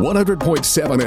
100.7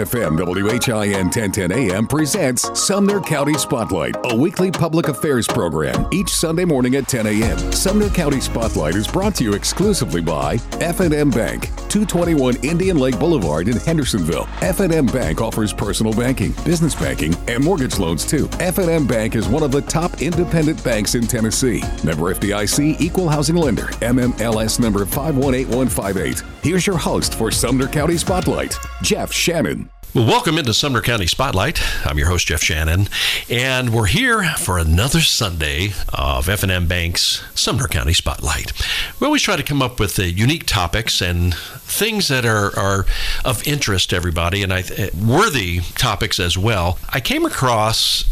FM WHIN 1010 AM presents Sumner County Spotlight, a weekly public affairs program each Sunday morning at 10 a.m. Sumner County Spotlight is brought to you exclusively by F&M Bank, 221 Indian Lake Boulevard in Hendersonville. F&M Bank offers personal banking, business banking, and mortgage loans too. F&M Bank is one of the top independent banks in Tennessee. Member FDIC Equal Housing Lender, NMLS number 518158. Here's your host for Sumner County Spotlight. Jeff Shannon. Well, welcome into Sumner County Spotlight. I'm your host Jeff Shannon, and we're here for another Sunday of F&M Bank's Sumner County Spotlight. We always try to come up with uh, unique topics and things that are, are of interest to everybody, and I, uh, worthy topics as well. I came across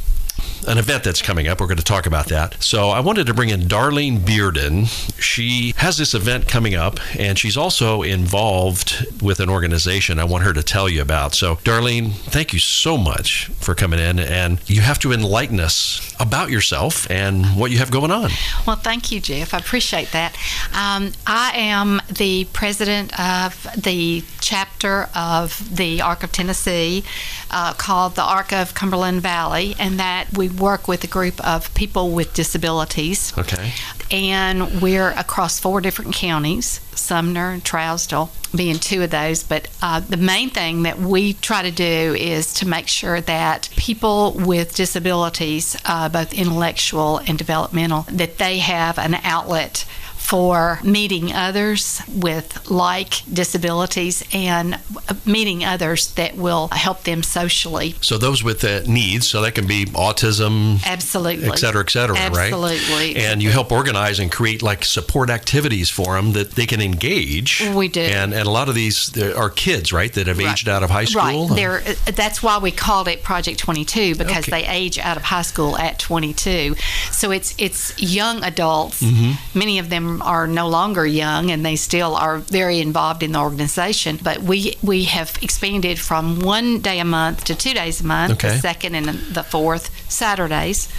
an event that's coming up. We're going to talk about that. So I wanted to bring in Darlene Bearden. She has this event coming up, and she's also involved with an organization I want her to tell you about. So, Darlene, thank you so much for coming in, and you have to enlighten us about yourself and what you have going on. Well, thank you, Jeff. I appreciate that. Um, I am the president of the chapter of the Arc of Tennessee uh, called the Arc of Cumberland Valley, and that we work with a group of people with disabilities. Okay. And we're across four different counties, Sumner and Trousdale being two of those. But uh, the main thing that we try to do is to make sure that people with disabilities, uh, both intellectual and developmental, that they have an outlet for meeting others with like disabilities and meeting others that will help them socially. So those with uh, needs, so that can be autism, absolutely, et cetera, et cetera, absolutely. right? Absolutely. And you help organize and create like support activities for them that they can engage. We do. And and a lot of these are kids, right, that have right. aged out of high school. Right. They're, that's why we called it Project 22 because okay. they age out of high school at 22. So it's it's young adults. Mm-hmm. Many of them are no longer young and they still are very involved in the organization. But we we have expanded from one day a month to two days a month, okay. the second and the fourth Saturdays,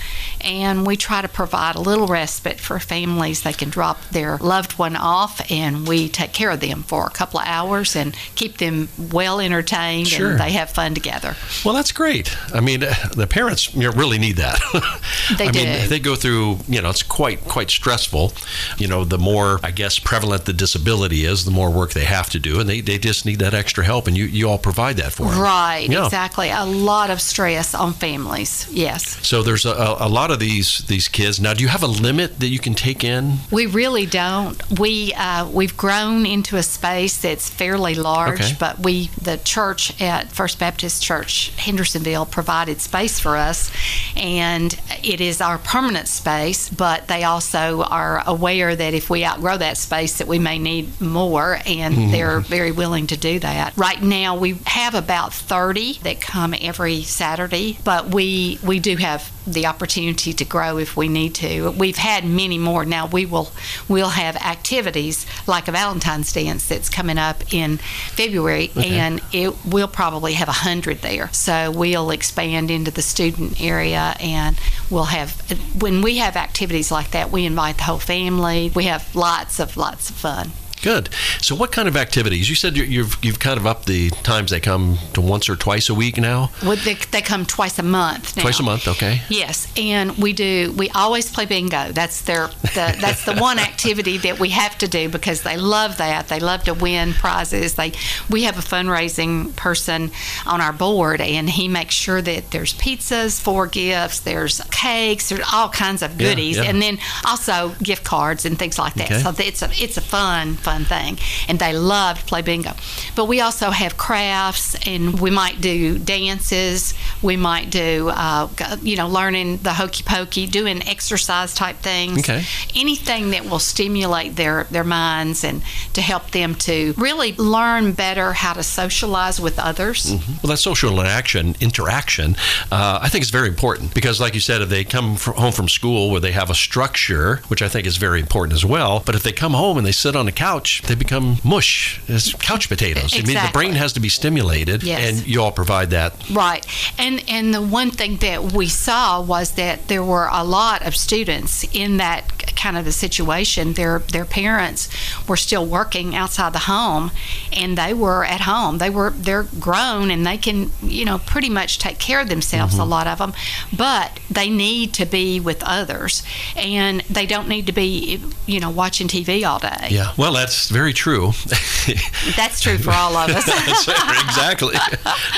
and we try to provide a little respite for families. They can drop their loved one off, and we take care of them for a couple of hours and keep them well entertained, sure. and they have fun together. Well, that's great. I mean, uh, the parents really need that. they I do. mean, they go through. You know, it's quite quite stressful. You know, the more I guess prevalent the disability is, the more work they have to do, and they, they just need that extra help, and you you all provide that for them. Right. Yeah. Exactly. A lot of stress on families. Yes. So there's a, a lot of these these kids. Now, do you have a limit that you can take in? We really don't. We uh, we've grown into a space that's fairly large, okay. but we the church at First Baptist Church Hendersonville provided space for us, and it is our permanent space. But they also are aware that if we outgrow that space, that we may need more, and mm-hmm. they're very willing to do that. Right now, we have about 30 that come every Saturday, but we we do have the opportunity to grow if we need to. We've had many more. Now we will we'll have activities like a Valentine's dance that's coming up in February, okay. and it will probably have a hundred there. So we'll expand into the student area, and we'll have when we have activities like that, we invite the whole family. We have lots of lots of fun. Good. So, what kind of activities? You said you've you've kind of upped the times they come to once or twice a week now. Well, they, they come twice a month. Now. Twice a month, okay. Yes, and we do. We always play bingo. That's their. The, that's the one activity that we have to do because they love that. They love to win prizes. They. We have a fundraising person on our board, and he makes sure that there's pizzas for gifts. There's cakes. There's all kinds of goodies, yeah, yeah. and then also gift cards and things like that. Okay. So it's a it's a fun fun fun thing. And they love to play bingo. But we also have crafts, and we might do dances. We might do, uh, you know, learning the hokey pokey, doing exercise type things. Okay. Anything that will stimulate their, their minds and to help them to really learn better how to socialize with others. Mm-hmm. Well, that social interaction, interaction, uh, I think is very important because, like you said, if they come from home from school where they have a structure, which I think is very important as well, but if they come home and they sit on the couch couch, they become mush. It's couch potatoes. Exactly. I mean, the brain has to be stimulated, Yes. and you all provide that. Right. And and the one thing that we saw was that there were a lot of students in that kind of a situation. Their their parents were still working outside the home and they were at home. They were they're grown and they can, you know, pretty much take care of themselves a mm-hmm. lot of them, but they need to be with others and they don't need to be, you know, watching TV all day. Yeah. Well, that's very true. That's true for all of us. exactly.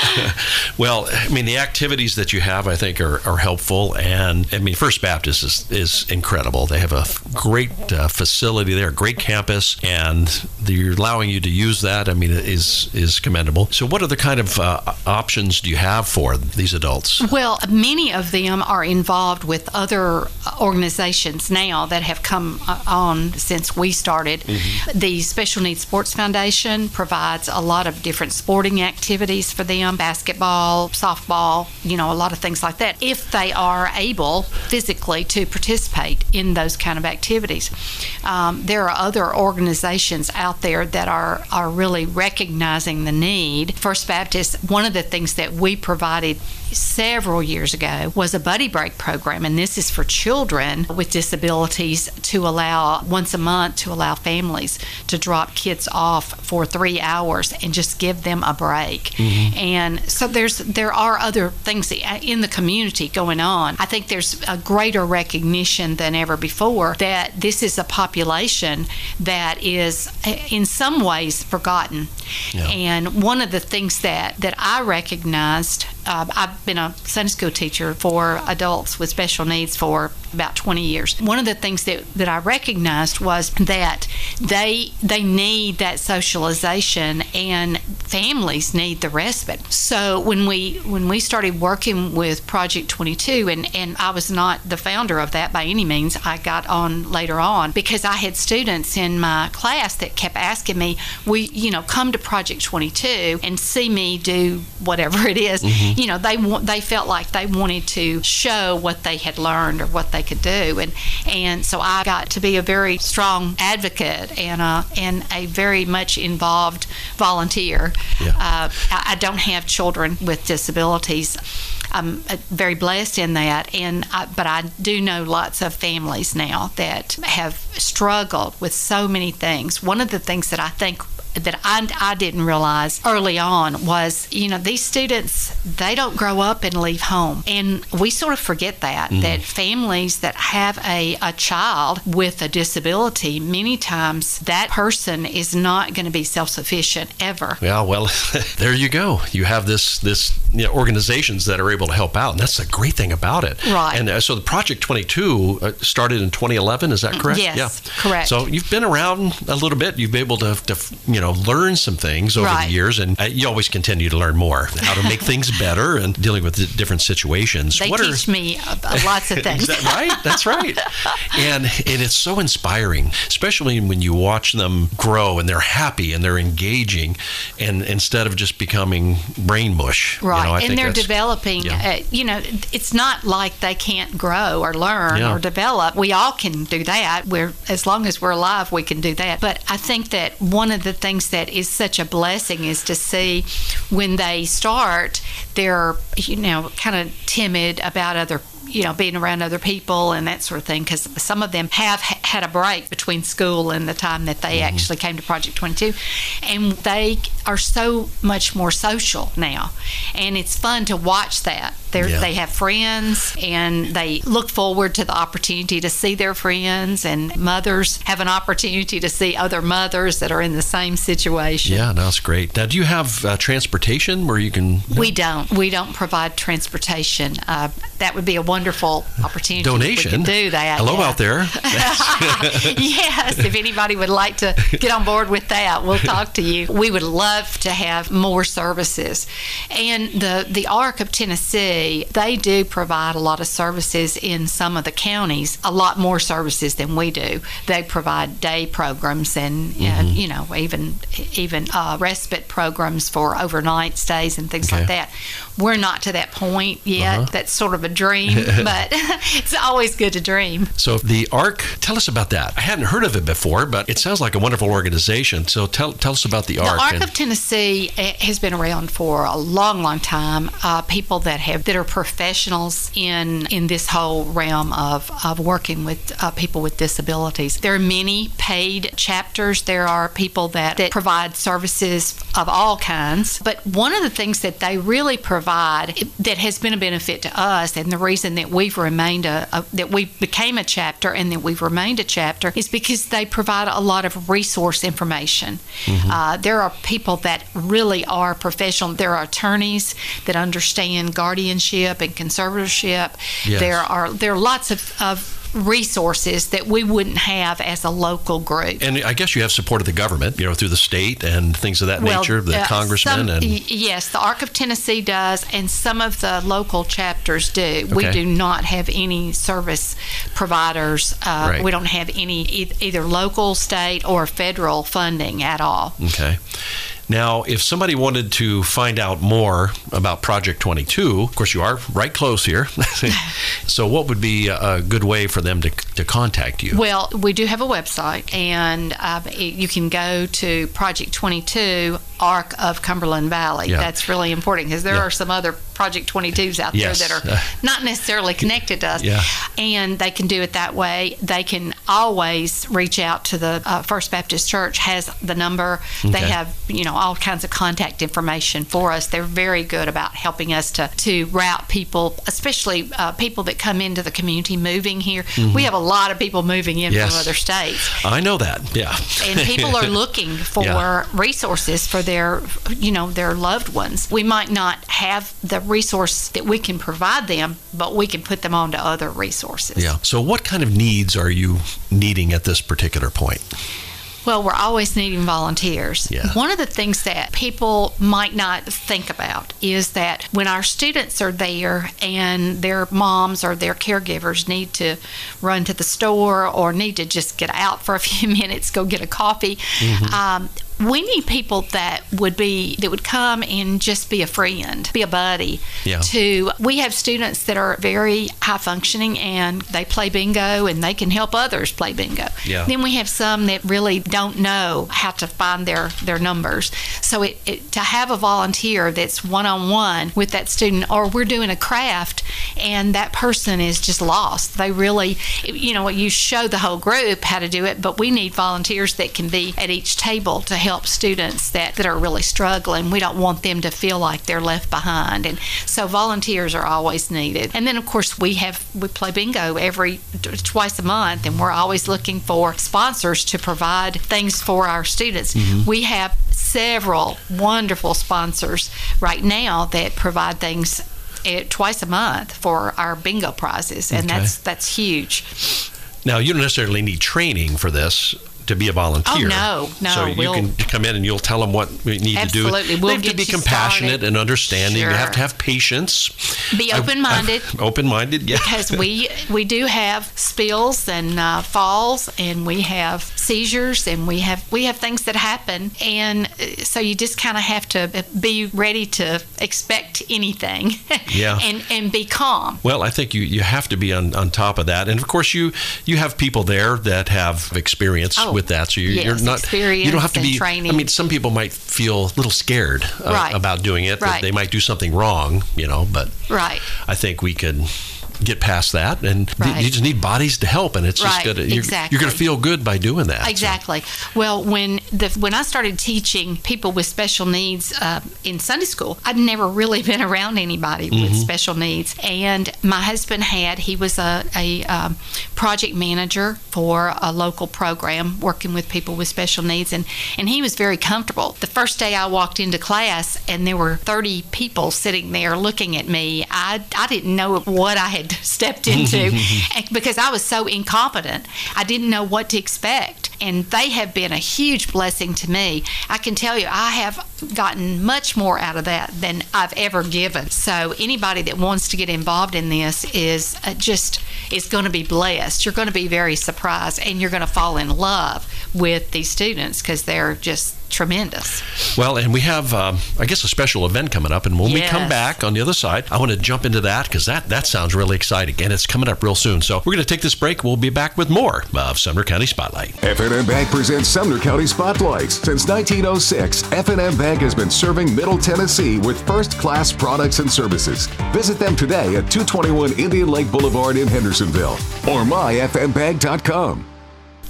well, I mean, the activities that you have, I think, are, are helpful. And I mean, First Baptist is, is incredible. They have a great uh, facility there, a great campus, and they're allowing you to use that. I mean, it is is commendable. So, what other kind of uh, options do you have for these adults? Well, many of them are involved with other organizations now that have come uh, on since we started. The Special Needs Sports Foundation provides a lot of different sporting activities for them basketball, softball, you know, a lot of things like that, if they are able physically to participate in those kind of activities. Um, there are other organizations out there that are, are really recognizing the need. First Baptist, one of the things that we provided several years ago was a buddy break program and this is for children with disabilities to allow once a month to allow families to drop kids off for three hours and just give them a break. Mm-hmm. And so there's there are other things uh, in the community going on. I think there's a greater recognition than ever before that this is a population that is uh, in some ways forgotten. Yeah. and one of the things that that i recognized uh, I've been a Sunday school teacher for adults with special needs for about 20 years. One of the things that, that I recognized was that they they need that socialization and families need the respite. So when we when we started working with Project 22 and and I was not the founder of that by any means. I got on later on because I had students in my class that kept asking me, "We, you know, come to Project 22 and see me do whatever it is." Mm-hmm. You know, they they felt like they wanted to show what they had learned or what they could do, and and so I got to be a very strong advocate and a and a very much involved volunteer. Yeah. Uh, I, I don't have children with disabilities. I'm uh, very blessed in that, and I, but I do know lots of families now that have struggled with so many things. One of the things that I think that I, I didn't realize early on was you know these students they don't grow up and leave home and we sort of forget that that families that have a, a child with a disability many times that person is not going to be self-sufficient ever Yeah, well, there you go. You have this this you know, organizations that are able to help out, and that's the great thing about it. Right. And uh, so the Project 22 uh, started in 2011. Is that correct? yes, Yeah. correct. So you've been around a little bit. You've been able to, to you know learn some things over Right. the years, and uh, you always continue to learn more how to make things better and dealing with different situations. they what are teach me uh, uh, lots of things Is that right? That's right. And and it's so inspiring, especially when you watch them grow and they're happy and they're engaging, and instead of just becoming brain mush. you know, Right, and they're developing. yeah. Uh, you know, it's not like they can't grow or learn Yeah. or develop. We all can do that. We're as long as we're alive, we can do that. But I think that one of the things that is such a blessing is to see when they start, they're you know kind of timid about other you know being around other people and that sort of thing because some of them have ha- had a break between school and the time that they Mm-hmm. actually came to project 22 and they are so much more social now and it's fun to watch that Yeah. they have friends and they look forward to the opportunity to see their friends and mothers have an opportunity to see other mothers that are in the same situation Yeah, no, that's great. Now, do you have uh, transportation where you can we don't. We don't provide transportation. Uh, that would be a wonderful opportunity. donation? We do that. Hello yeah. out there. yes, if anybody would like to get on board with that, we'll talk to you. We would love love to have more services. And the, the ARC of Tennessee, they do provide a lot of services in some of the counties, a lot more services than we do. They provide day programs and, mm-hmm. and you know, even even uh, respite programs for overnight stays and things okay. like that. We're not to that point yet. Uh-huh. That's sort of a dream, but it's always good to dream. So the ARC, tell us about that. I hadn't heard of it before, but it sounds like a wonderful organization. So tell tell us about the ARC. The ARC and- of Tennessee eh, has been around for a long, long time. Uh, people that have that are professionals in in this whole realm of of working with uh, people with disabilities. There are many paid chapters. There are people that that provide services of all kinds. But one of the things that they really provide that has been a benefit to us, and the reason that we've remained a, a that we became a chapter and that we've remained a chapter is because they provide a lot of resource information. Mm-hmm. Uh, there are people that really are professional. There are attorneys that understand guardianship and conservatorship. Yes. There are there are lots of, of resources that we wouldn't have as a local group. And I guess you have support of the government, you know, through the state and things of that well, nature, the uh, congressmen. Some, and yes, the ARC of Tennessee does, and some of the local chapters do. Okay. We do not have any service providers. Uh, right. We don't have any either local, state, or federal funding at all. Okay. Now, if somebody wanted to find out more about Project 22, of course, you are right close here. so, what would be a good way for them to, to contact you? Well, we do have a website, and uh, you can go to Project 22 arc of Cumberland Valley. Yeah. That's really important because there yeah. are some other Project 22s out yes. there that are not necessarily connected to us. Yeah. And they can do it that way. They can always reach out to the uh, First Baptist Church has the number. Okay. They have, you know, all kinds of contact information for us. They're very good about helping us to, to route people, especially uh, people that come into the community moving here. Mm-hmm. We have a lot of people moving in yes. from other states. I know that. Yeah. and people are looking for resources for their you know their loved ones we might not have the resource that we can provide them but we can put them on to other resources yeah so what kind of needs are you needing at this particular point well, we're always needing volunteers. Yeah. One of the things that people might not think about is that when our students are there and their moms or their caregivers need to run to the store or need to just get out for a few minutes, go get a coffee, mm-hmm. um, we need people that would be that would come and just be a friend, be a buddy. Yeah. To we have students that are very high functioning and they play bingo and they can help others play bingo. Yeah. Then we have some that really don't know how to find their their numbers. So it, it to have a volunteer that's one on one with that student, or we're doing a craft and that person is just lost. They really, you know, you show the whole group how to do it, but we need volunteers that can be at each table to help students that, that are really struggling. We don't want them to feel like they're left behind. And so volunteers are always needed. And then, of course, we have, we play bingo every, twice a month, and we're always looking for sponsors to provide things for our students. Mm-hmm. We have several wonderful sponsors right now that provide things eh, twice a month for our bingo prizes, and okay. that's that's huge. Now, you don't necessarily need training for this to be a volunteer. Oh no, no. So you we'll, can come in and you'll tell them what we need absolutely. to do. Absolutely. We'll they have to be compassionate started. and understanding. Sure. You have to have patience. Be open-minded. open-minded, yeah. Because we we do have spills and uh, falls, and we have seizures, and we have we have things that happen, and uh, so you just kind of have to be ready to expect anything. Yeah. and and be calm. Well, I think you you have to be on on top of that, and of course you you have people there that have experience. Oh with that. So you're, yes, you're not you don't have to be. Training. I mean, some people might feel a little scared uh, right. about doing it. Right. They might do something wrong, you know. But right. I think we could get past that, and right. th- you just need bodies to help, and it's right. just gonna, you're, exactly. you're going to feel good by doing that. Exactly. So. Well, when the when I started teaching people with special needs uh, in Sunday school, I'd never really been around anybody mm-hmm. with special needs, and my husband had he was a, a um, project manager for a local program working with people with special needs, and and he was very comfortable. The first day I walked into class, and there were 30 people sitting there looking at me. I I didn't know what I had stepped into because I was so incompetent. I didn't know what to expect. and they have been a huge blessing to me. I can tell you, I have gotten much more out of that than I've ever given. So anybody that wants to get involved in this is uh, just is going to be blessed. You're going to be very surprised, and you're going to fall in love with these students because they're just tremendous. Well, and we have, um, I guess, a special event coming up. And when yes. we come back on the other side, I want to jump into that because that, that sounds really exciting. And it's coming up real soon. So we're going to take this break. We'll be back with more of Sumner County Spotlight. F&M Bank presents Sumner County Spotlight. Since 1906, F&M Bank has been serving Middle Tennessee with first-class products and services. Visit them today at 221 Indian Lake Boulevard in Hendersonville or myfmbank.com.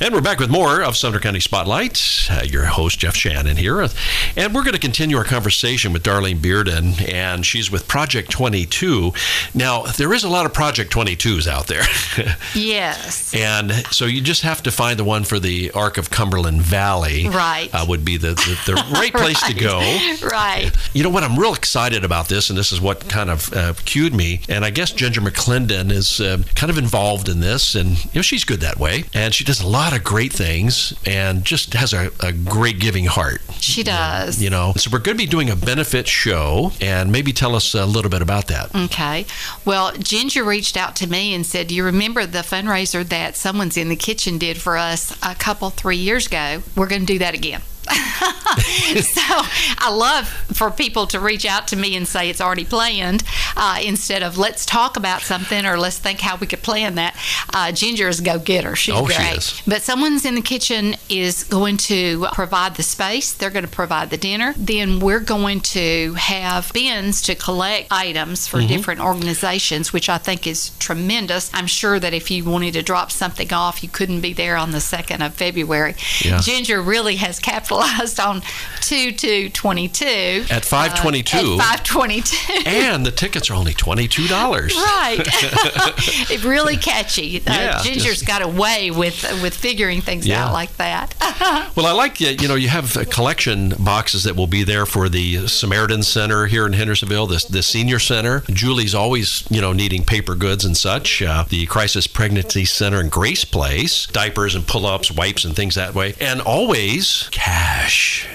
And we're back with more of Sumner County Spotlight. Uh, your host, Jeff Shannon, here. And we're going to continue our conversation with Darlene Bearden, and she's with Project 22. Now, there is a lot of Project 22s out there. yes. And so you just have to find the one for the Arc of Cumberland Valley. Right. Uh, would be the, the, the right place right. to go. Right. You know what? I'm real excited about this, and this is what kind of uh, cued me. And I guess Ginger McClendon is uh, kind of involved in this, and you know she's good that way. And she does a lot lot of great things and just has a, a great giving heart. She does. You know, so we're going to be doing a benefit show and maybe tell us a little bit about that. Okay. Well, Ginger reached out to me and said, Do you remember the fundraiser that someone's in the kitchen did for us a couple, three years ago? We're going to do that again. so I love for people to reach out to me and say it's already planned uh, instead of let's talk about something or let's think how we could plan that. Uh, Ginger is a go getter. She's oh, great. She is. But someone's in the kitchen is going to provide the space. They're going to provide the dinner. Then we're going to have bins to collect items for mm-hmm. different organizations, which I think is tremendous. I'm sure that if you wanted to drop something off, you couldn't be there on the 2nd of February. Yeah. Ginger really has capitalized capitalized on 2 to 22. At 522. Uh, at 522. and the tickets are only $22. Right. really catchy. Uh, yeah, Ginger's just, got a way with with figuring things yeah. out like that. well, I like you, you know, you have collection boxes that will be there for the Samaritan Center here in Hendersonville, the, the senior center. Julie's always, you know, needing paper goods and such. Uh, the Crisis Pregnancy Center and Grace Place, diapers and pull-ups, wipes and things that way. And always cash cash.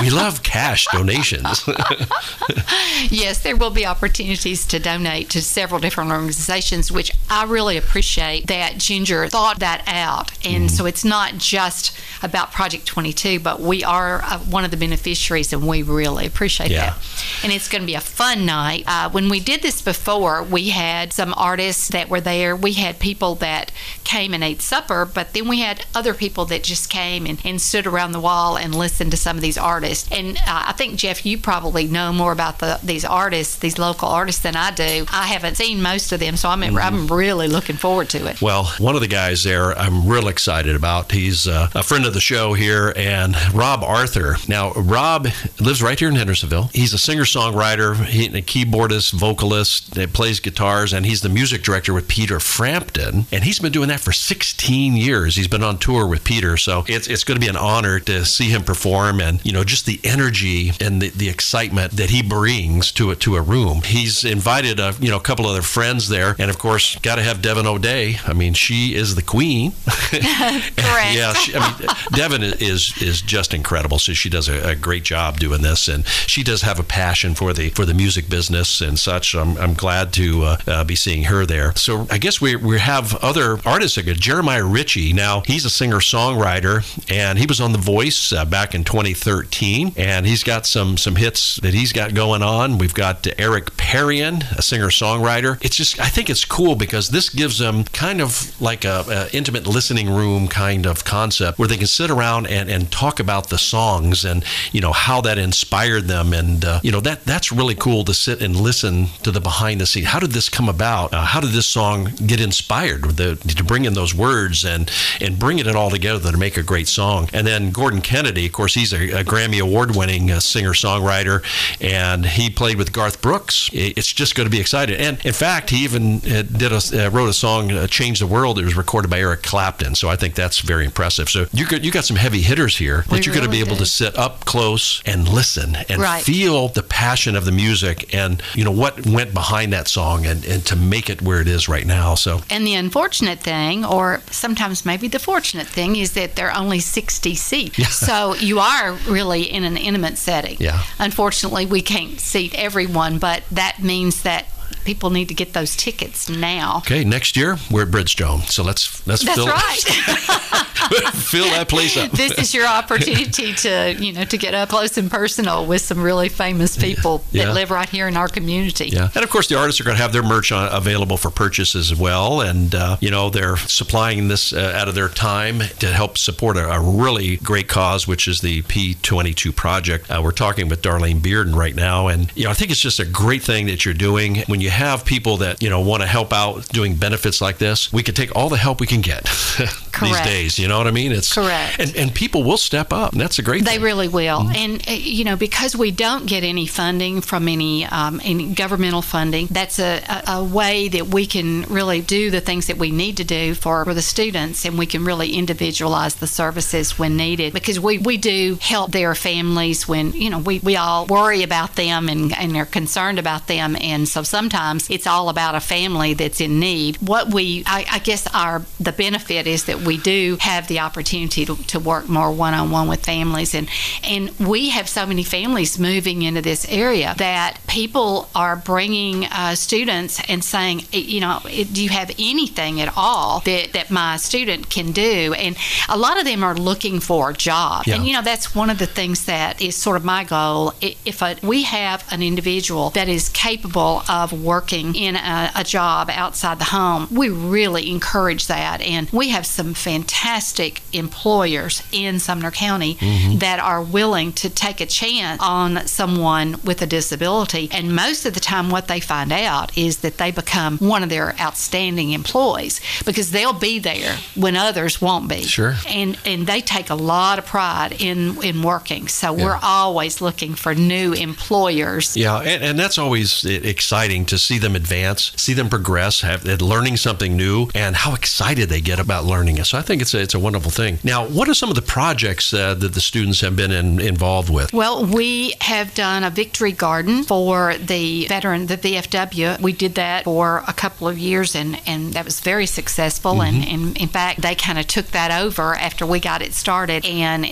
we love cash donations. yes, there will be opportunities to donate to several different organizations, which I really appreciate that Ginger thought that out. And mm. so it's not just about Project 22, but we are uh, one of the beneficiaries, and we really appreciate yeah. that. And it's going to be a fun night. Uh, when we did this before, we had some artists that were there. We had people that came and ate supper, but then we had other people that just came and, and stood around the wall and listen to some of these artists. And uh, I think Jeff, you probably know more about the, these artists, these local artists, than I do. I haven't seen most of them, so I'm mm-hmm. I'm really looking forward to it. Well, one of the guys there, I'm real excited about. He's uh, a friend of the show here, and Rob Arthur. Now, Rob lives right here in Hendersonville. He's a singer songwriter, he's a keyboardist, vocalist, that plays guitars, and he's the music director with Peter Frampton. And he's been doing that for 16 years. He's been on tour with Peter, so it's it's going to be an honor to see see him perform and, you know, just the energy and the, the excitement that he brings to a, to a room. He's invited a, you know, a couple other friends there. And of course, got to have Devon O'Day. I mean, she is the queen. Correct. yeah. She, I mean, Devon is, is just incredible. So she does a, a, great job doing this. And she does have a passion for the, for the music business and such. I'm, I'm glad to uh, uh, be seeing her there. So I guess we, we have other artists. Like Jeremiah Ritchie. Now, he's a singer songwriter and he was on The Voice uh, back in 2013, and he's got some some hits that he's got going on. We've got Eric Perrian, a singer songwriter. It's just I think it's cool because this gives them kind of like a, a, intimate listening room kind of concept where they can sit around and, and talk about the songs and you know how that inspired them, and uh, you know that that's really cool to sit and listen to the behind the scenes. How did this come about? Uh, how did this song get inspired? The, to bring in those words and and bringing it all together to make a great song. And then Gordon Kennedy, of course, he's a, a Grammy Award winning uh, singer songwriter, and he played with Garth Brooks. It's just going to be exciting. And in fact, he even uh, did a, uh, wrote a song, uh, "Change the World." It was recorded by Eric Clapton. So I think that's very impressive. So you got you got some heavy hitters here that you're really going to be able do. to sit up close and listen and right. feel the passion of the music and you know what went behind that song and, and to make it where it is right now. So and the unfortunate thing, or sometimes maybe the fortunate thing, is that there are only 60 seats. Yeah. So you are really in an intimate setting. Yeah. Unfortunately, we can't seat everyone, but that means that people need to get those tickets now. Okay, next year we're at Bridgestone, so let's let's That's fill right. fill that place up. this is your opportunity to you know to get up close and personal with some really famous people yeah. that live right here in our community. Yeah, and of course the artists are going to have their merch on, available for purchase as well, and uh, you know they're supplying this uh, out of their time to help support a, a, really great cause, which is the P22 project. Uh, we're talking with Darlene Bearden right now, and you know I think it's just a great thing that you're doing when you have people that you know want to help out doing benefits like this, we can take all the help we can get these days. You know what I mean? It's correct, and, and people will step up. And that's a great. They thing. really will, mm-hmm. and uh, you know because we don't get any funding from any um, any governmental funding, that's a, a, a, way that we can really do the things that we need to do for, for the students, and we can really individualize the services when needed because we we do help their families when you know we we all worry about them and and are concerned about them, and so sometimes sometimes it's all about a family that's in need. What we, I, I guess, our the benefit is that we do have the opportunity to, to work more one on one with families, and and we have so many families moving into this area that people are bringing uh, students and saying, you know, do you have anything at all that that my student can do? And a lot of them are looking for a job, yeah. and you know that's one of the things that is sort of my goal. If a, we have an individual that is capable of working in a, a job outside the home, we really encourage that. And we have some fantastic employers in Sumner County mm-hmm. that are willing to take a chance on someone with a disability. And most of the time, what they find out is that they become one of their outstanding employees because they'll be there when others won't be. Sure. And and they take a lot of pride in in working. So yeah. we're always looking for new employers. Yeah, and, and that's always exciting to see them advance, see them progress, have learning something new, and how excited they get about learning it. So I think it's a, it's a wonderful thing. Now, what are some of the projects uh, that the students have been in, involved with? Well, we have done a victory garden for the veteran, the VFW. We did that for a couple of years, and, and that was very successful. Mm-hmm. And, and, in fact, they kind of took that over after we got it started. And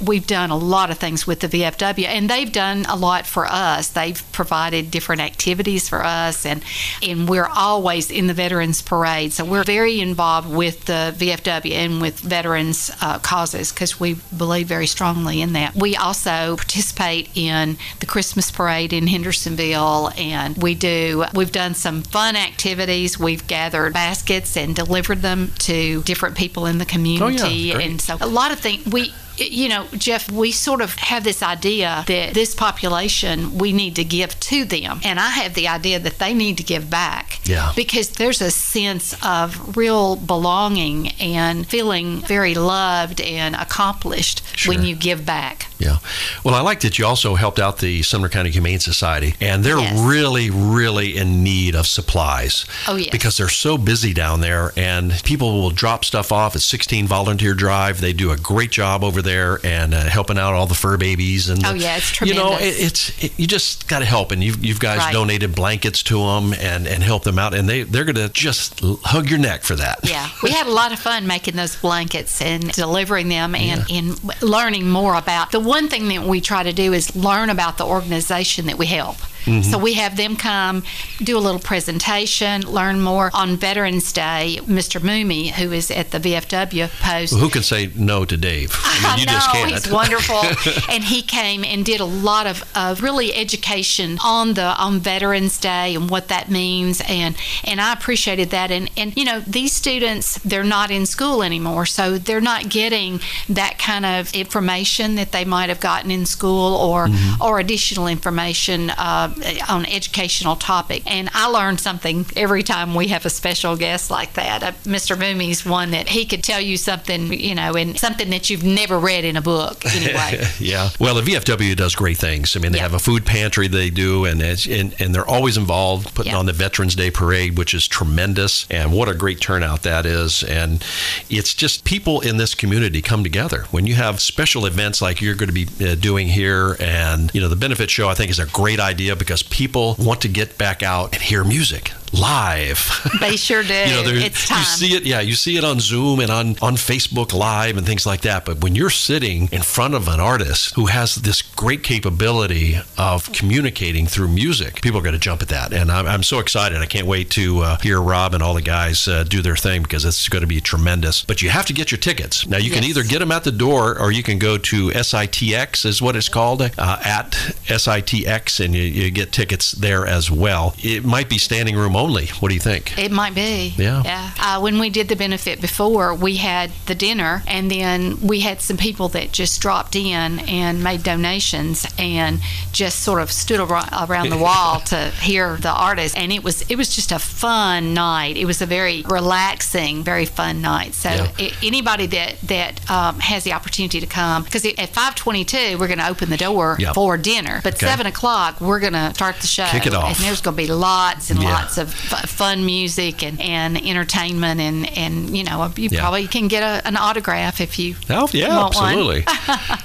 we've done a lot of things with the VFW, and they've done a lot for us. They've provided different activities for us, and and we're always in the Veterans Parade. So we're very involved with the VFW and with veterans uh, causes because we believe very strongly in that. We also participate in the Christmas Parade in Hendersonville, and we do. We've done some fun activities. We've gathered baskets and delivered them to different people in the community, oh, yeah, and so a lot of things we you know, Jeff, we sort of have this idea that this population, we need to give to them. And I have the idea that they need to give back. Yeah. Because there's a sense of real belonging and feeling very loved and accomplished sure. when you give back. Yeah. Well, I like that you also helped out the Sumner County Humane Society, and they're yes. really, really in need of supplies. Oh, yes. Because they're so busy down there, and people will drop stuff off at 16 Volunteer Drive. They do a great job over there and uh, helping out all the fur babies. And oh, yeah, it's tremendous. You know, it, it's it, you just got to help, and you've, you guys right. donated blankets to them and and help them out, and they they're going to just hug your neck for that. Yeah, we had a lot of fun making those blankets and delivering them, and yeah. and learning more about the one thing that we try to do is learn about the organization that we help. Mm-hmm. So we have them come, do a little presentation, learn more. On Veterans Day, Mr. Mooney, who is at the VFW post. Well, who can say no to Dave? I, mean, you know, just can't. he's wonderful. and he came and did a lot of, of really education on the on Veterans Day and what that means. And, and I appreciated that. And, and, you know, these students, they're not in school anymore, so they're not getting that kind of information that they might have gotten in school or, mm-hmm. or additional information. Uh, uh, on educational topic. And I learn something every time we have a special guest like that. Uh, Mr. Mooney's one that he could tell you something, you know, and something that you've never read in a book anyway. yeah. Well, the VFW does great things. I mean, they yeah. have a food pantry they do, and, and, and they're always involved putting yeah. on the Veterans Day parade, which is tremendous. And what a great turnout that is. And it's just people in this community come together. When you have special events like you're going to be uh, doing here, and, you know, the benefit show, I think, is a great idea because people want to get back out and hear music live. They sure do. you know, it's time. You see it, yeah. You see it on Zoom and on on Facebook Live and things like that. But when you're sitting in front of an artist who has this great capability of communicating through music, people are going to jump at that. And I'm, I'm so excited. I can't wait to uh, hear Rob and all the guys uh, do their thing because it's going to be tremendous. But you have to get your tickets. Now you yes. can either get them at the door or you can go to SITX is what it's called uh, at SITX and you, you get tickets there as well. It might be standing room only. What do you think? It might be. Yeah. Yeah. Uh, when we did the benefit before, we had the dinner, and then we had some people that just dropped in and made donations and just sort of stood around the wall to hear the artist, and it was it was just a fun night. It was a very relaxing, very fun night. So yeah. it, anybody that that um, has the opportunity to come, because at five twenty two we're going to open the door yep. for dinner, but okay. seven o'clock we're going to start the show. Kick it off. And there's going to be lots and yeah. lots of f- fun music and, and entertainment and, and you know you yeah. probably can get a, an autograph if you oh yeah absolutely.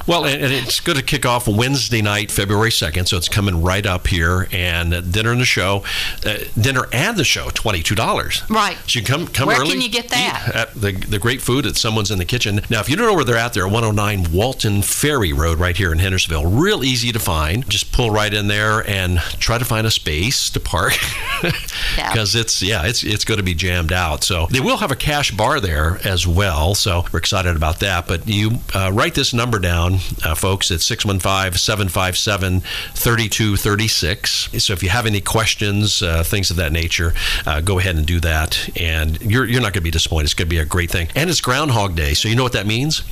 Well and, and, it's going to kick off Wednesday night February 2nd so it's coming right up here and dinner and the show uh, dinner and the show $22 right. So you come come where early. can you get that? The, the great food that someone's in the kitchen. Now if you don't know where they're at they're 109 Walton Ferry Road right here in Hendersonville. Real easy to find. Just pull right in there and try to find a space to park because it's yeah it's it's going to be jammed out. So they will have a cash bar there as well. So we're excited about that. But you uh, write this number down, uh, folks. It's 615-757-3236. So if you have any questions, uh, things of that nature, uh, go ahead and do that. And you're you're not going to be disappointed. It's going to be a great thing. And it's Groundhog Day, so you know what that means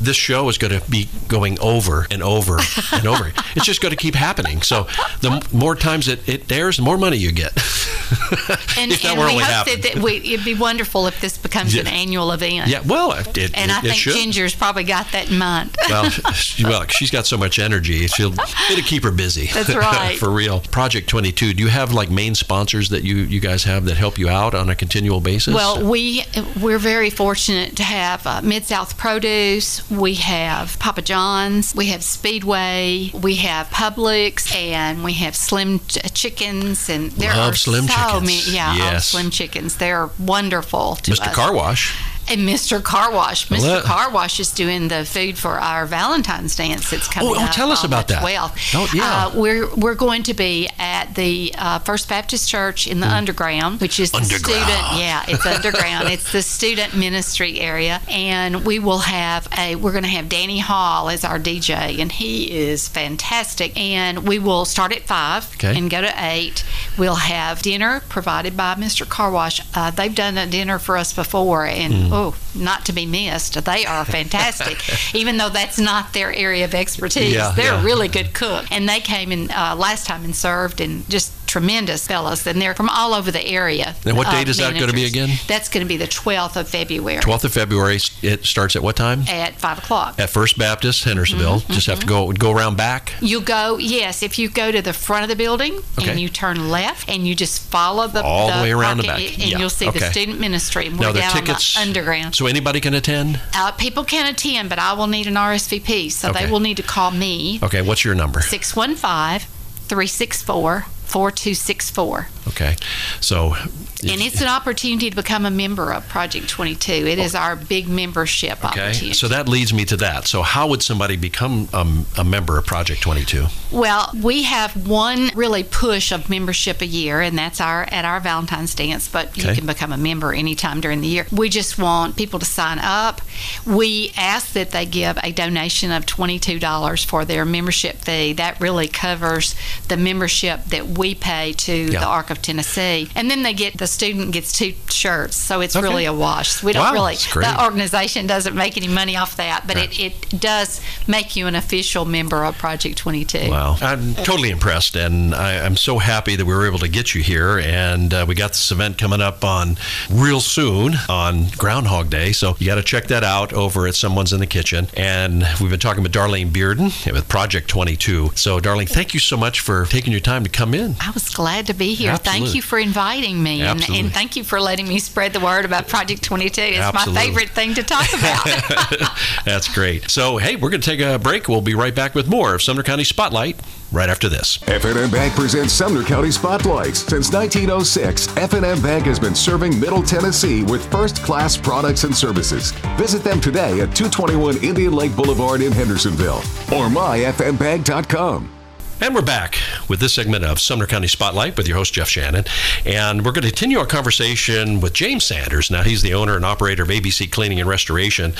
this show is going to be going over and over and over. it's just going to keep happening. So the more times it, it airs, the more money you get. and, and we hope that, that we, it'd be wonderful if this becomes yeah. an annual event. Yeah, well, it, it and I think should. Ginger's probably got that in mind. well, she, well, she's got so much energy; she'll it'll keep her busy. That's right, for real. Project Twenty Two. Do you have like main sponsors that you you guys have that help you out on a continual basis? Well, we we're very fortunate to have uh, Mid South Produce we have Papa John's, we have Speedway, we have Publix, and we have Slim uh, Chickens, and there Love are Slim so chickens. many. Yeah, yes. Slim Chickens. They're wonderful. To Mr. Us. Car Wash and Mr. Car Wash. Mr. Let, Car Wash is doing the food for our Valentine's dance that's coming oh, oh, tell us about that. 12th. Oh, yeah. Uh, we're, we're going to be at the uh, First Baptist Church in the mm. underground, which is the underground. student. Yeah, it's underground. it's the student ministry area. And we will have a, we're going to have Danny Hall as our DJ, and he is fantastic. And we will start at 5 okay. and go to 8. We'll have dinner provided by Mr. Car Wash. Uh, they've done a dinner for us before, and mm oh, not to be missed. They are fantastic, even though that's not their area of expertise. Yeah, They're yeah. a really good cook, and they came in uh, last time and served, and just tremendous fellows, and they're from all over the area. And what date is that going to be again? That's going to be the 12th of February. 12th of February. It starts at what time? At 5 o'clock. At First Baptist, Hendersonville. Mm-hmm, Just mm-hmm. have to go go around back? You go, yes. If you go to the front of the building okay. and you turn left and you just follow the All the, the way around parking, the back. And yeah. you'll see okay. the student ministry. And now, we're the tickets, the underground. So anybody can attend? Uh, people can attend, but I will need an RSVP. So okay. they will need to call me. Okay, what's your number? 615 364 4264. Okay. So and it's an opportunity to become a member of Project 22. It is our big membership okay. opportunity. So that leads me to that. So how would somebody become um, a member of Project 22? Well, we have one really push of membership a year, and that's our at our Valentine's dance. But okay. you can become a member anytime during the year. We just want people to sign up. We ask that they give a donation of $22 for their membership fee. That really covers the membership that we pay to yeah. the Arc of of Tennessee. And then they get the student gets two shirts, so it's Okay. really a wash. We don't Wow, really the organization doesn't make any money off that, but Right. it, it does make you an official member of Project 22. Wow. I'm totally impressed, and I, I'm so happy that we were able to get you here. And uh, we got this event coming up on real soon on Groundhog Day. So you got to check that out over at Someone's in the Kitchen. And we've been talking with Darlene Bearden with Project 22. So, Darlene, thank you so much for taking your time to come in. I was glad to be here. Absolutely. Thank you for inviting me, and, and thank you for letting me spread the word about Project 22. It's Absolutely. my favorite thing to talk about. That's great. So, hey, we're going to take a break. We'll be right back with more of Sumner County Spotlight right after this. F&M Bank presents Sumner County Spotlights. Since 1906, F&M Bank has been serving Middle Tennessee with first-class products and services. Visit them today at 221 Indian Lake Boulevard in Hendersonville or myfmbank.com. And we're back with this segment of Sumner County Spotlight with your host, Jeff Shannon. And we're going to continue our conversation with James Sanders. Now, he's the owner and operator of ABC Cleaning and Restoration.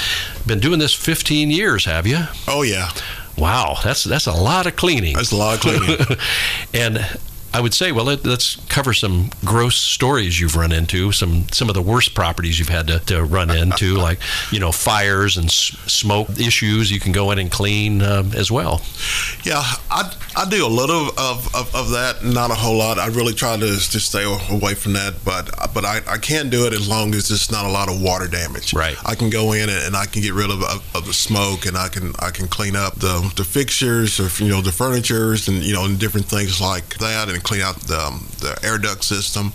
Been doing this 15 years, have you? Oh yeah, Wow, that's that's a lot of cleaning. that's a lot of cleaning. and I would say, well, let, us cover some gross stories you've run into, some some of the worst properties you've had to, to run into, like you know fires and s- smoke issues. You can go in and clean um, as well. yeah, I, I do a little of, of, of that, not a whole lot. I really try to to stay away from that, but but I, I can do it as long as it's not a lot of water damage. Right. I can go in and, and I can get rid of, of, of the smoke, and I can I can clean up the the fixtures or you know the furnitures and you know and different things like that, and clean out the um, the air duct system.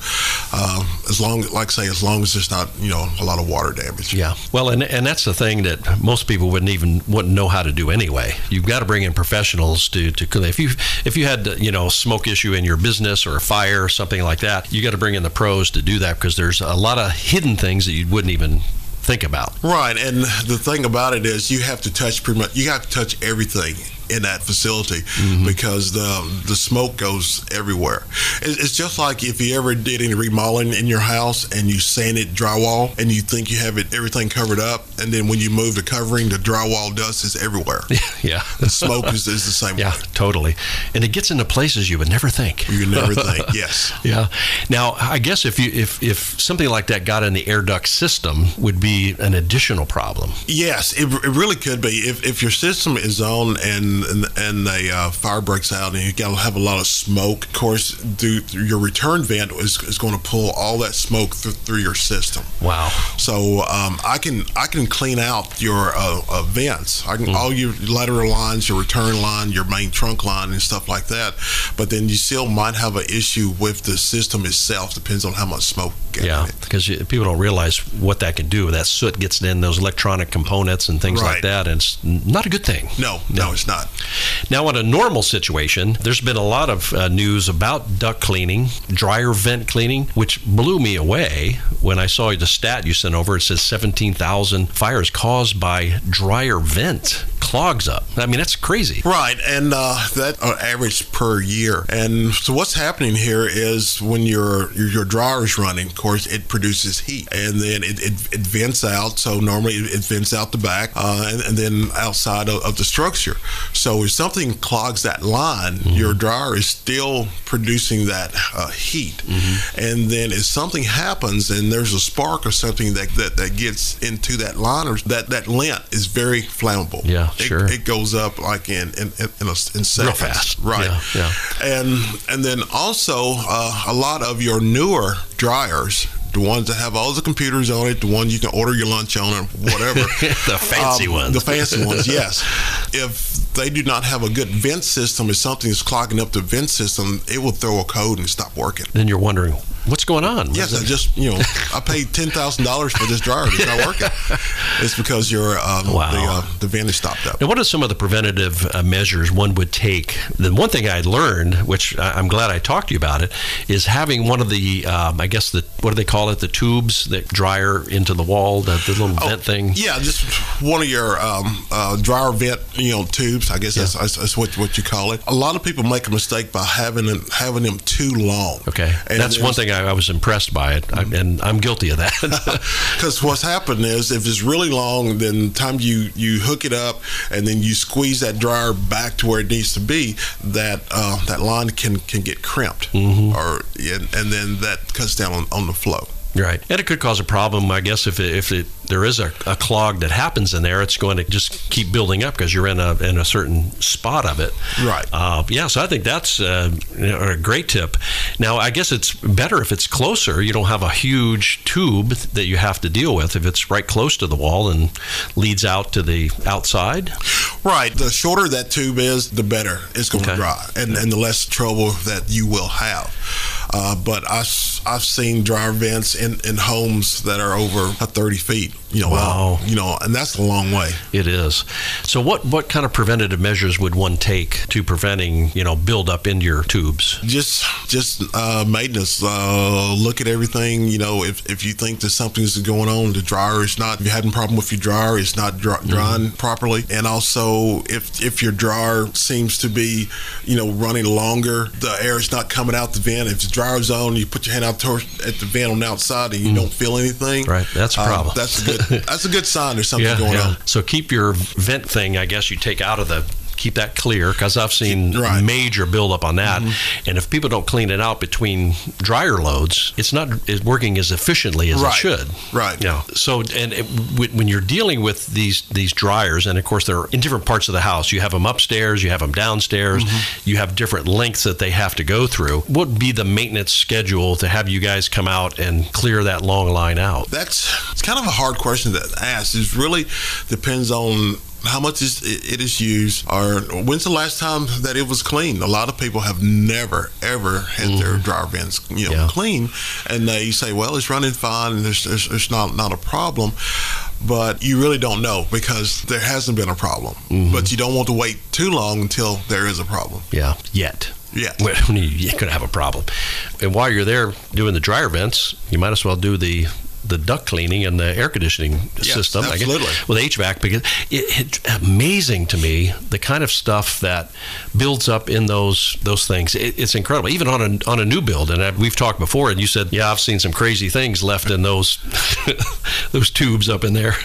Um, as long like I say, as long as there's not you know a lot of water damage. Yeah. Well, and and that's the thing that most people wouldn't even wouldn't know how to do anyway. You've got to bring in professionals to to clean. If you if you had you know a smoke issue in your business or a fire or something like that, you got to bring in the pros to do that because there's a lot of hidden things that you wouldn't even think about. Right, and the thing about it is, you have to touch pretty much. You have to touch everything in that facility mm-hmm. because the the smoke goes everywhere. It's just like if you ever did any remodeling in your house and you sanded drywall and you think you have it everything covered up, and then when you move the covering, the drywall dust is everywhere. Yeah. The smoke is, is the same Yeah, way. totally. And it gets into places you would never think. You never think. Yes. Yeah. Now, I guess if you if if something like that got in the air duct system, would be an additional problem. Yes, it, it really could be. If, if your system is on and and, and a uh, fire breaks out and you got to have a lot of smoke, of course, do, your return vent is, is going to pull all that smoke th- through your system. Wow. So um, I can I can clean out your uh, uh, vents. I can Hmm. all your lateral lines, your return line, your main trunk line, and stuff like that. But then you still might have an issue with the system itself. Depends on how much smoke. Yeah, because people don't realize what that can do. That soot gets in those electronic components and things like that, and it's not a good thing. No, no, it's not. Now, in a normal situation, there's been a lot of uh, news about duct cleaning, dryer vent cleaning, which blew me away when I saw the stat you sent over. It says 17,000 fires caused by dryer vent clogs up. I mean, that's crazy. Right, and uh, that uh, average per year. And so what's happening here is when your your, your dryer is running, of course, it produces heat, and then it, it, it vents out. So normally it, it vents out the back, uh, and, and then outside of, of the structure. So if something clogs that line, your dryer is still producing that uh, heat, and then if something happens and there's a spark or something that that, that gets into that line, or that that lint is very flammable. Yeah, It- sure. It goes up like in in in, in, a, in seconds. Real fast. right? Yeah, yeah. And and then also uh, a lot of your newer dryers. The ones that have all the computers on it, the ones you can order your lunch on, or whatever. The fancy Um, ones. The fancy ones, yes. If they do not have a good vent system, if something is clogging up the vent system, it will throw a code and stop working. Then you're wondering, what's going on? What Yes, I just you know I paid ten thousand dollars for this dryer. It's not working. It's because your um, Wow. the uh, the vent is stopped up. Now, what are some of the preventative uh, measures one would take? The one thing I learned, which I'm glad I talked to you about it, is having one of the, um, I guess the, what do they call it, the tubes that dryer into the wall, the, the little vent thing. Oh, Yeah, just one of your um, uh, dryer vent, you know, tubes. I guess that's, that's, that's what what you call it. A lot of people make a mistake by having them having them too long. Okay, And that's one thing I, I was impressed by it, I, and I'm guilty of that. Because what's happened is, if it's really long, then the time you you hook it up and then you squeeze that dryer back to where it needs to be, that uh, that line can can get crimped, mm-hmm. or and, and, then that cuts down on, on the flow. Right, and it could cause a problem, I guess, if it, if it, there is a, a, clog that happens in there, it's going to just keep building up because you're in a in a certain spot of it. Right. Uh, yeah, so I think that's uh, a great tip. Now, I guess it's better if it's closer. You don't have a huge tube that you have to deal with if it's right close to the wall and leads out to the outside. Right. The shorter that tube is, the better it's going okay. to dry, and and the less trouble that you will have. Uh, but I, I've seen dryer vents in, in homes that are over 30 feet. You know, wow. Uh, you know, and that's a long way. It is. So, what what kind of preventative measures would one take to preventing you know build up into your tubes? Just just uh, maintenance. Uh, look at everything. You know, if, if you think that something's going on, the dryer is not. If you're having a problem with your dryer, it's not dry, mm-hmm. drying mm-hmm. properly. And also, if if your dryer seems to be, you know, running longer, the air is not coming out the vent. If the dryer's on, you put your hand out towards, at the vent on the outside and you mm. don't feel anything. Right, that's a uh, problem. that's a good that's a good sign there's something yeah, going yeah. on. So keep your vent thing. I guess you take out of the keep that clear because I've seen right. major buildup on that. Mm-hmm. And if people don't clean it out between dryer loads, it's not it's working as efficiently as right. it should. Right. Yeah. So and it, when you're dealing with these these dryers, and of course they're in different parts of the house. You have them upstairs, you have them downstairs, mm-hmm. you have different lengths that they have to go through. What would be the maintenance schedule to have you guys come out and clear that long line out? That's it's kind of a hard question to ask. It really depends on how much is it is used or when's the last time that it was clean a lot of people have never ever had mm-hmm. their dryer vents you know yeah. clean and they say well it's running fine and there's, there's, there's not not a problem but you really don't know because there hasn't been a problem mm-hmm. but you don't want to wait too long until there is a problem yeah yet yeah. When you're going to have a problem. And while you're there doing the dryer vents, you might as well do the the duct cleaning and the air conditioning yes, system. Absolutely. Guess, with HVAC because it, it's amazing to me the kind of stuff that builds up in those those things. It, it's incredible. Even on a on a new build, and I, we've talked before, and you said, yeah, I've seen some crazy things left in those those tubes up in there.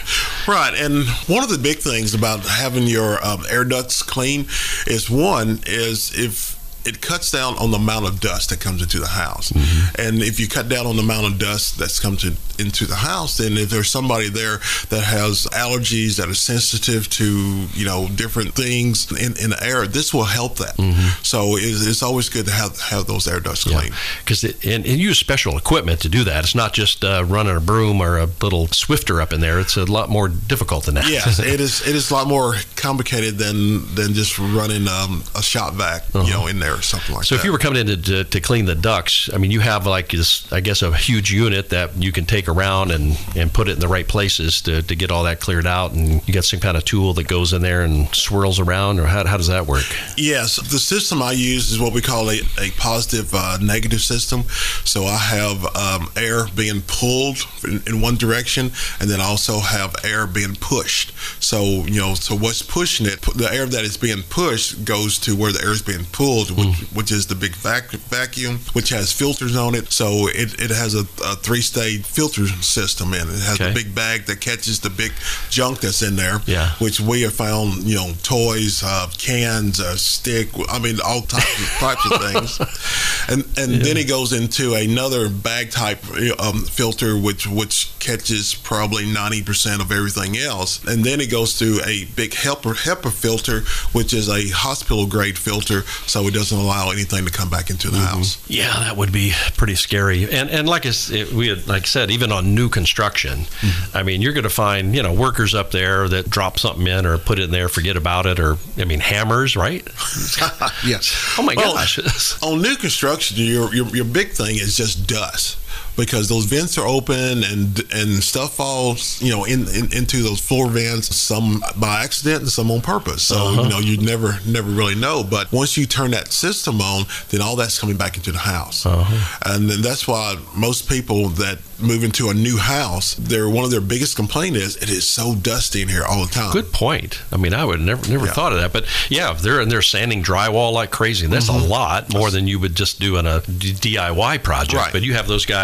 Right, and one of the big things about having your um, air ducts clean is one is if it cuts down on the amount of dust that comes into the house. Mm-hmm. And if you cut down on the amount of dust that's comes to, into the house, then if there's somebody there that has allergies that are sensitive to you know different things in, in the air, this will help that. Mm-hmm. So it's, it's, always good to have have those air ducts clean because yeah. and, and, use special equipment to do that. It's not just uh, running a broom or a little Swiffer up in there. It's a lot more difficult than that. Yes, it is. It is a lot more complicated than than just running um, a shop vac, uh-huh. you know, in there there or something like so that. So if you were coming in to, to, clean the ducts, I mean, you have like this, I guess, a huge unit that you can take around and, and put it in the right places to, to get all that cleared out. And you got some kind of tool that goes in there and swirls around, or how, how does that work? Yes. The system I use is what we call a, a positive uh, negative system. So I have um, air being pulled in, in one direction and then also have air being pushed. So, you know, so what's pushing it, the air that is being pushed goes to where the air is being pulled, which, mm. which is the big vac- vacuum, which has filters on it. So it, it has a, a three stage filter system in it. It has okay. a big bag that catches the big junk that's in there, yeah. which we have found, you know, toys, uh, cans, uh, stick, I mean, all types of, types of things. And and yeah. then it goes into another bag type um, filter, which which catches probably 90% of everything else. And then it goes to a big helper, HEPA filter, which is a hospital grade filter, so it doesn't doesn't allow anything to come back into the mm-hmm. house. Yeah, that would be pretty scary. And and like I, we had, like I said, even on new construction, mm-hmm. I mean, you're going to find you know workers up there that drop something in or put it in there, forget about it, or I mean hammers, right? yes. Oh my well, gosh. on new construction, your, your your big thing is just dust. Because those vents are open and and stuff falls, you know, in, in into those floor vents. Some by accident and some on purpose. So uh-huh. you know, you never never really know. But once you turn that system on, then all that's coming back into the house, uh-huh. and then that's why most people that move into a new house, their one of their biggest complaint is it is so dusty in here all the time. Good point. I mean, I would never never yeah. thought of that, but yeah, if they're and they're sanding drywall like crazy. That's mm-hmm. a lot more than you would just do in a DIY project. Right. But you have those guys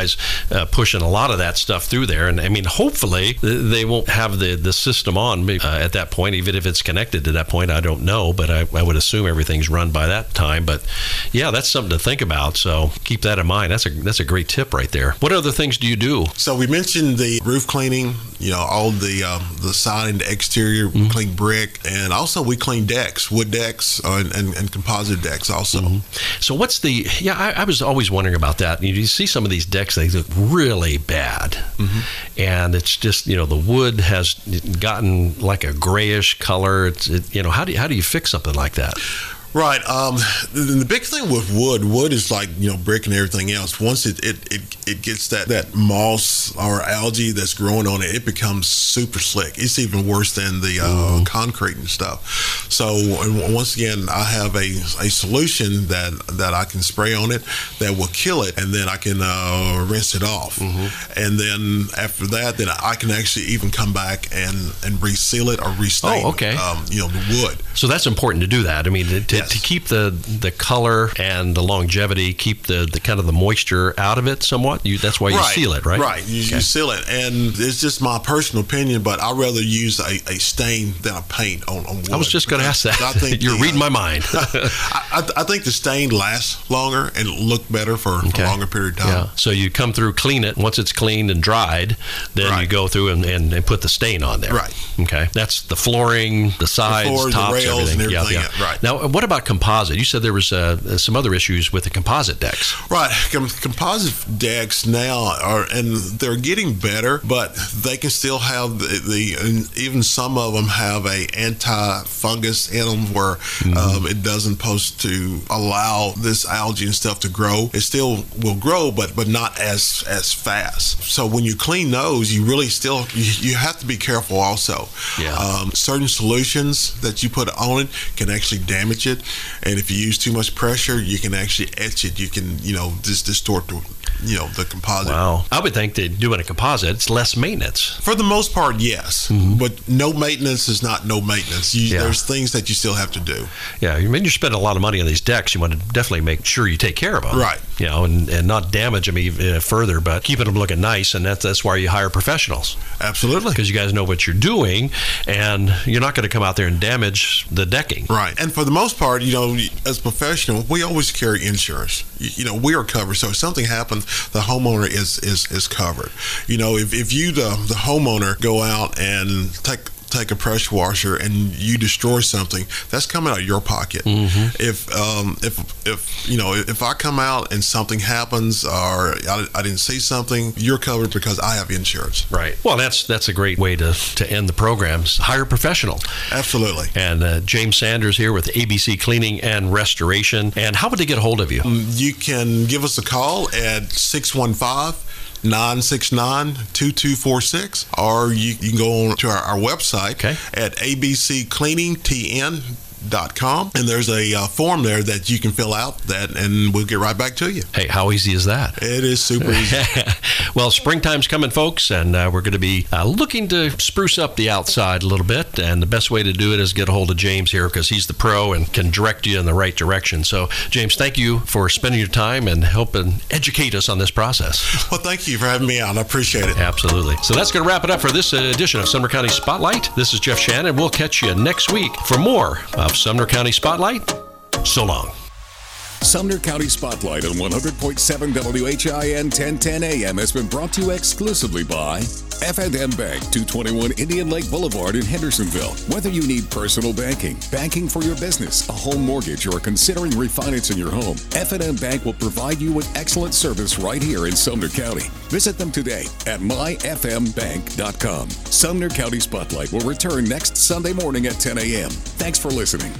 uh, pushing a lot of that stuff through there, and I mean, hopefully they won't have the the system on uh, at that point, even if it's connected to that point. I don't know, but I, I would assume everything's run by that time. But yeah, that's something to think about. So keep that in mind. That's a that's a great tip right there. What other things do you do? do? So we mentioned the roof cleaning, you know, all the um, the siding, the exterior, mm-hmm. clean brick, and also we clean decks, wood decks, uh, and, and, and, composite decks also. Mm-hmm. So what's the? Yeah, I, I, was always wondering about that. You, you, see some of these decks; they look really bad, mm-hmm. and it's just you know the wood has gotten like a grayish color. It's it, you know how do you, how do you fix something like that? Right. Um, the, the, big thing with wood, wood is like you know brick and everything else. Once it it, it, it gets that, that moss or algae that's growing on it, it becomes super slick. It's even worse than the uh, mm-hmm. concrete and stuff. So once again, I have a, a solution that that I can spray on it that will kill it, and then I can uh, rinse it off. Mm-hmm. And then after that, then I can actually even come back and and reseal it or restain. Oh, okay. Um, you know the wood. So that's important to do that. I mean, to, yes. to keep the the color and the longevity, keep the, the kind of the moisture out of it somewhat. You, that's why you right. seal it, right? Right. You, okay. you, seal it, and it's just my personal opinion, but I rather use a, a stain than a paint on, on wood. I was just going to ask that. I think you're the, reading my uh, mind. I, I, think the stain lasts longer and look better for, okay. a longer period of time. Yeah. So you come through, clean it. Once it's cleaned and dried, then right. you go through and, and, and, put the stain on there. Right. Okay. That's the flooring, the sides, the floors, tops, the rails, everything. and everything. Yeah, yeah. Right. Now, what about composite? You said there was uh, some other issues with the composite decks. Right, Com- composite decks now are, and they're getting better, but they can still have the, the even some of them have a anti-fungus in them where mm-hmm. um, it doesn't post to allow this algae and stuff to grow. It still will grow, but but not as as fast. So when you clean those, you really still you, you have to be careful also. Yeah. Um, certain solutions that you put on it can actually damage it, and if you use too much pressure, you can actually etch it. You can, you know, just distort the, you know, the composite. Wow. I would think that doing a composite, it's less maintenance. For the most part, yes. Mm-hmm. But no maintenance is not no maintenance. You, yeah. There's things that you still have to do. Yeah. I mean, you're spending a lot of money on these decks. You want to definitely make sure you take care of them. Right. You know, and, and not damage them even further, but keeping them looking nice. And that's, that's why you hire professionals. Absolutely. Because you guys know what you're doing and you're not going to come out there and damage the decking. Right. And for the most part, you know, as professional, we always carry insurance. You, you, know, we are covered. So if something happens, the homeowner is is, is covered. You know, if, if you the the homeowner go out and take take a pressure washer and you destroy something, that's coming out of your pocket. Mm-hmm. If um, if if you know if I come out and something happens or I, I, didn't see something, you're covered because I have insurance. Right. Well, that's that's a great way to to end the programs. Hire a professional. Absolutely. And uh, James Sanders here with ABC Cleaning and Restoration. And how would they get a hold of you? Um, you can give us a call at 615- 969 2246, or you, you, can go on to our, our website okay. at abccleaningtn.com com, and there's a uh, form there that you can fill out that and we'll get right back to you. Hey how easy is that? It is super easy. Well springtime's coming folks and uh, we're going to be uh, looking to spruce up the outside a little bit and the best way to do it is get a hold of james here because he's the pro and can direct you in the right direction. So james thank you for spending your time and helping educate us on this process. Well thank you for having me on. I appreciate it. Absolutely. So that's going to wrap it up for this edition of sumner county spotlight. This is jeff shannon. We'll catch you next week for more of Sumner County Spotlight. So long. Sumner County Spotlight on 100.7 WHIN 1010 AM has been brought to you exclusively by F&M Bank, 221 Indian Lake Boulevard in Hendersonville. Whether you need personal banking, banking for your business, a home mortgage, or considering refinancing your home, F&M Bank will provide you with excellent service right here in Sumner County. Visit them today at myfmbank.com. Sumner County Spotlight will return next Sunday morning at 10 a.m. Thanks for listening.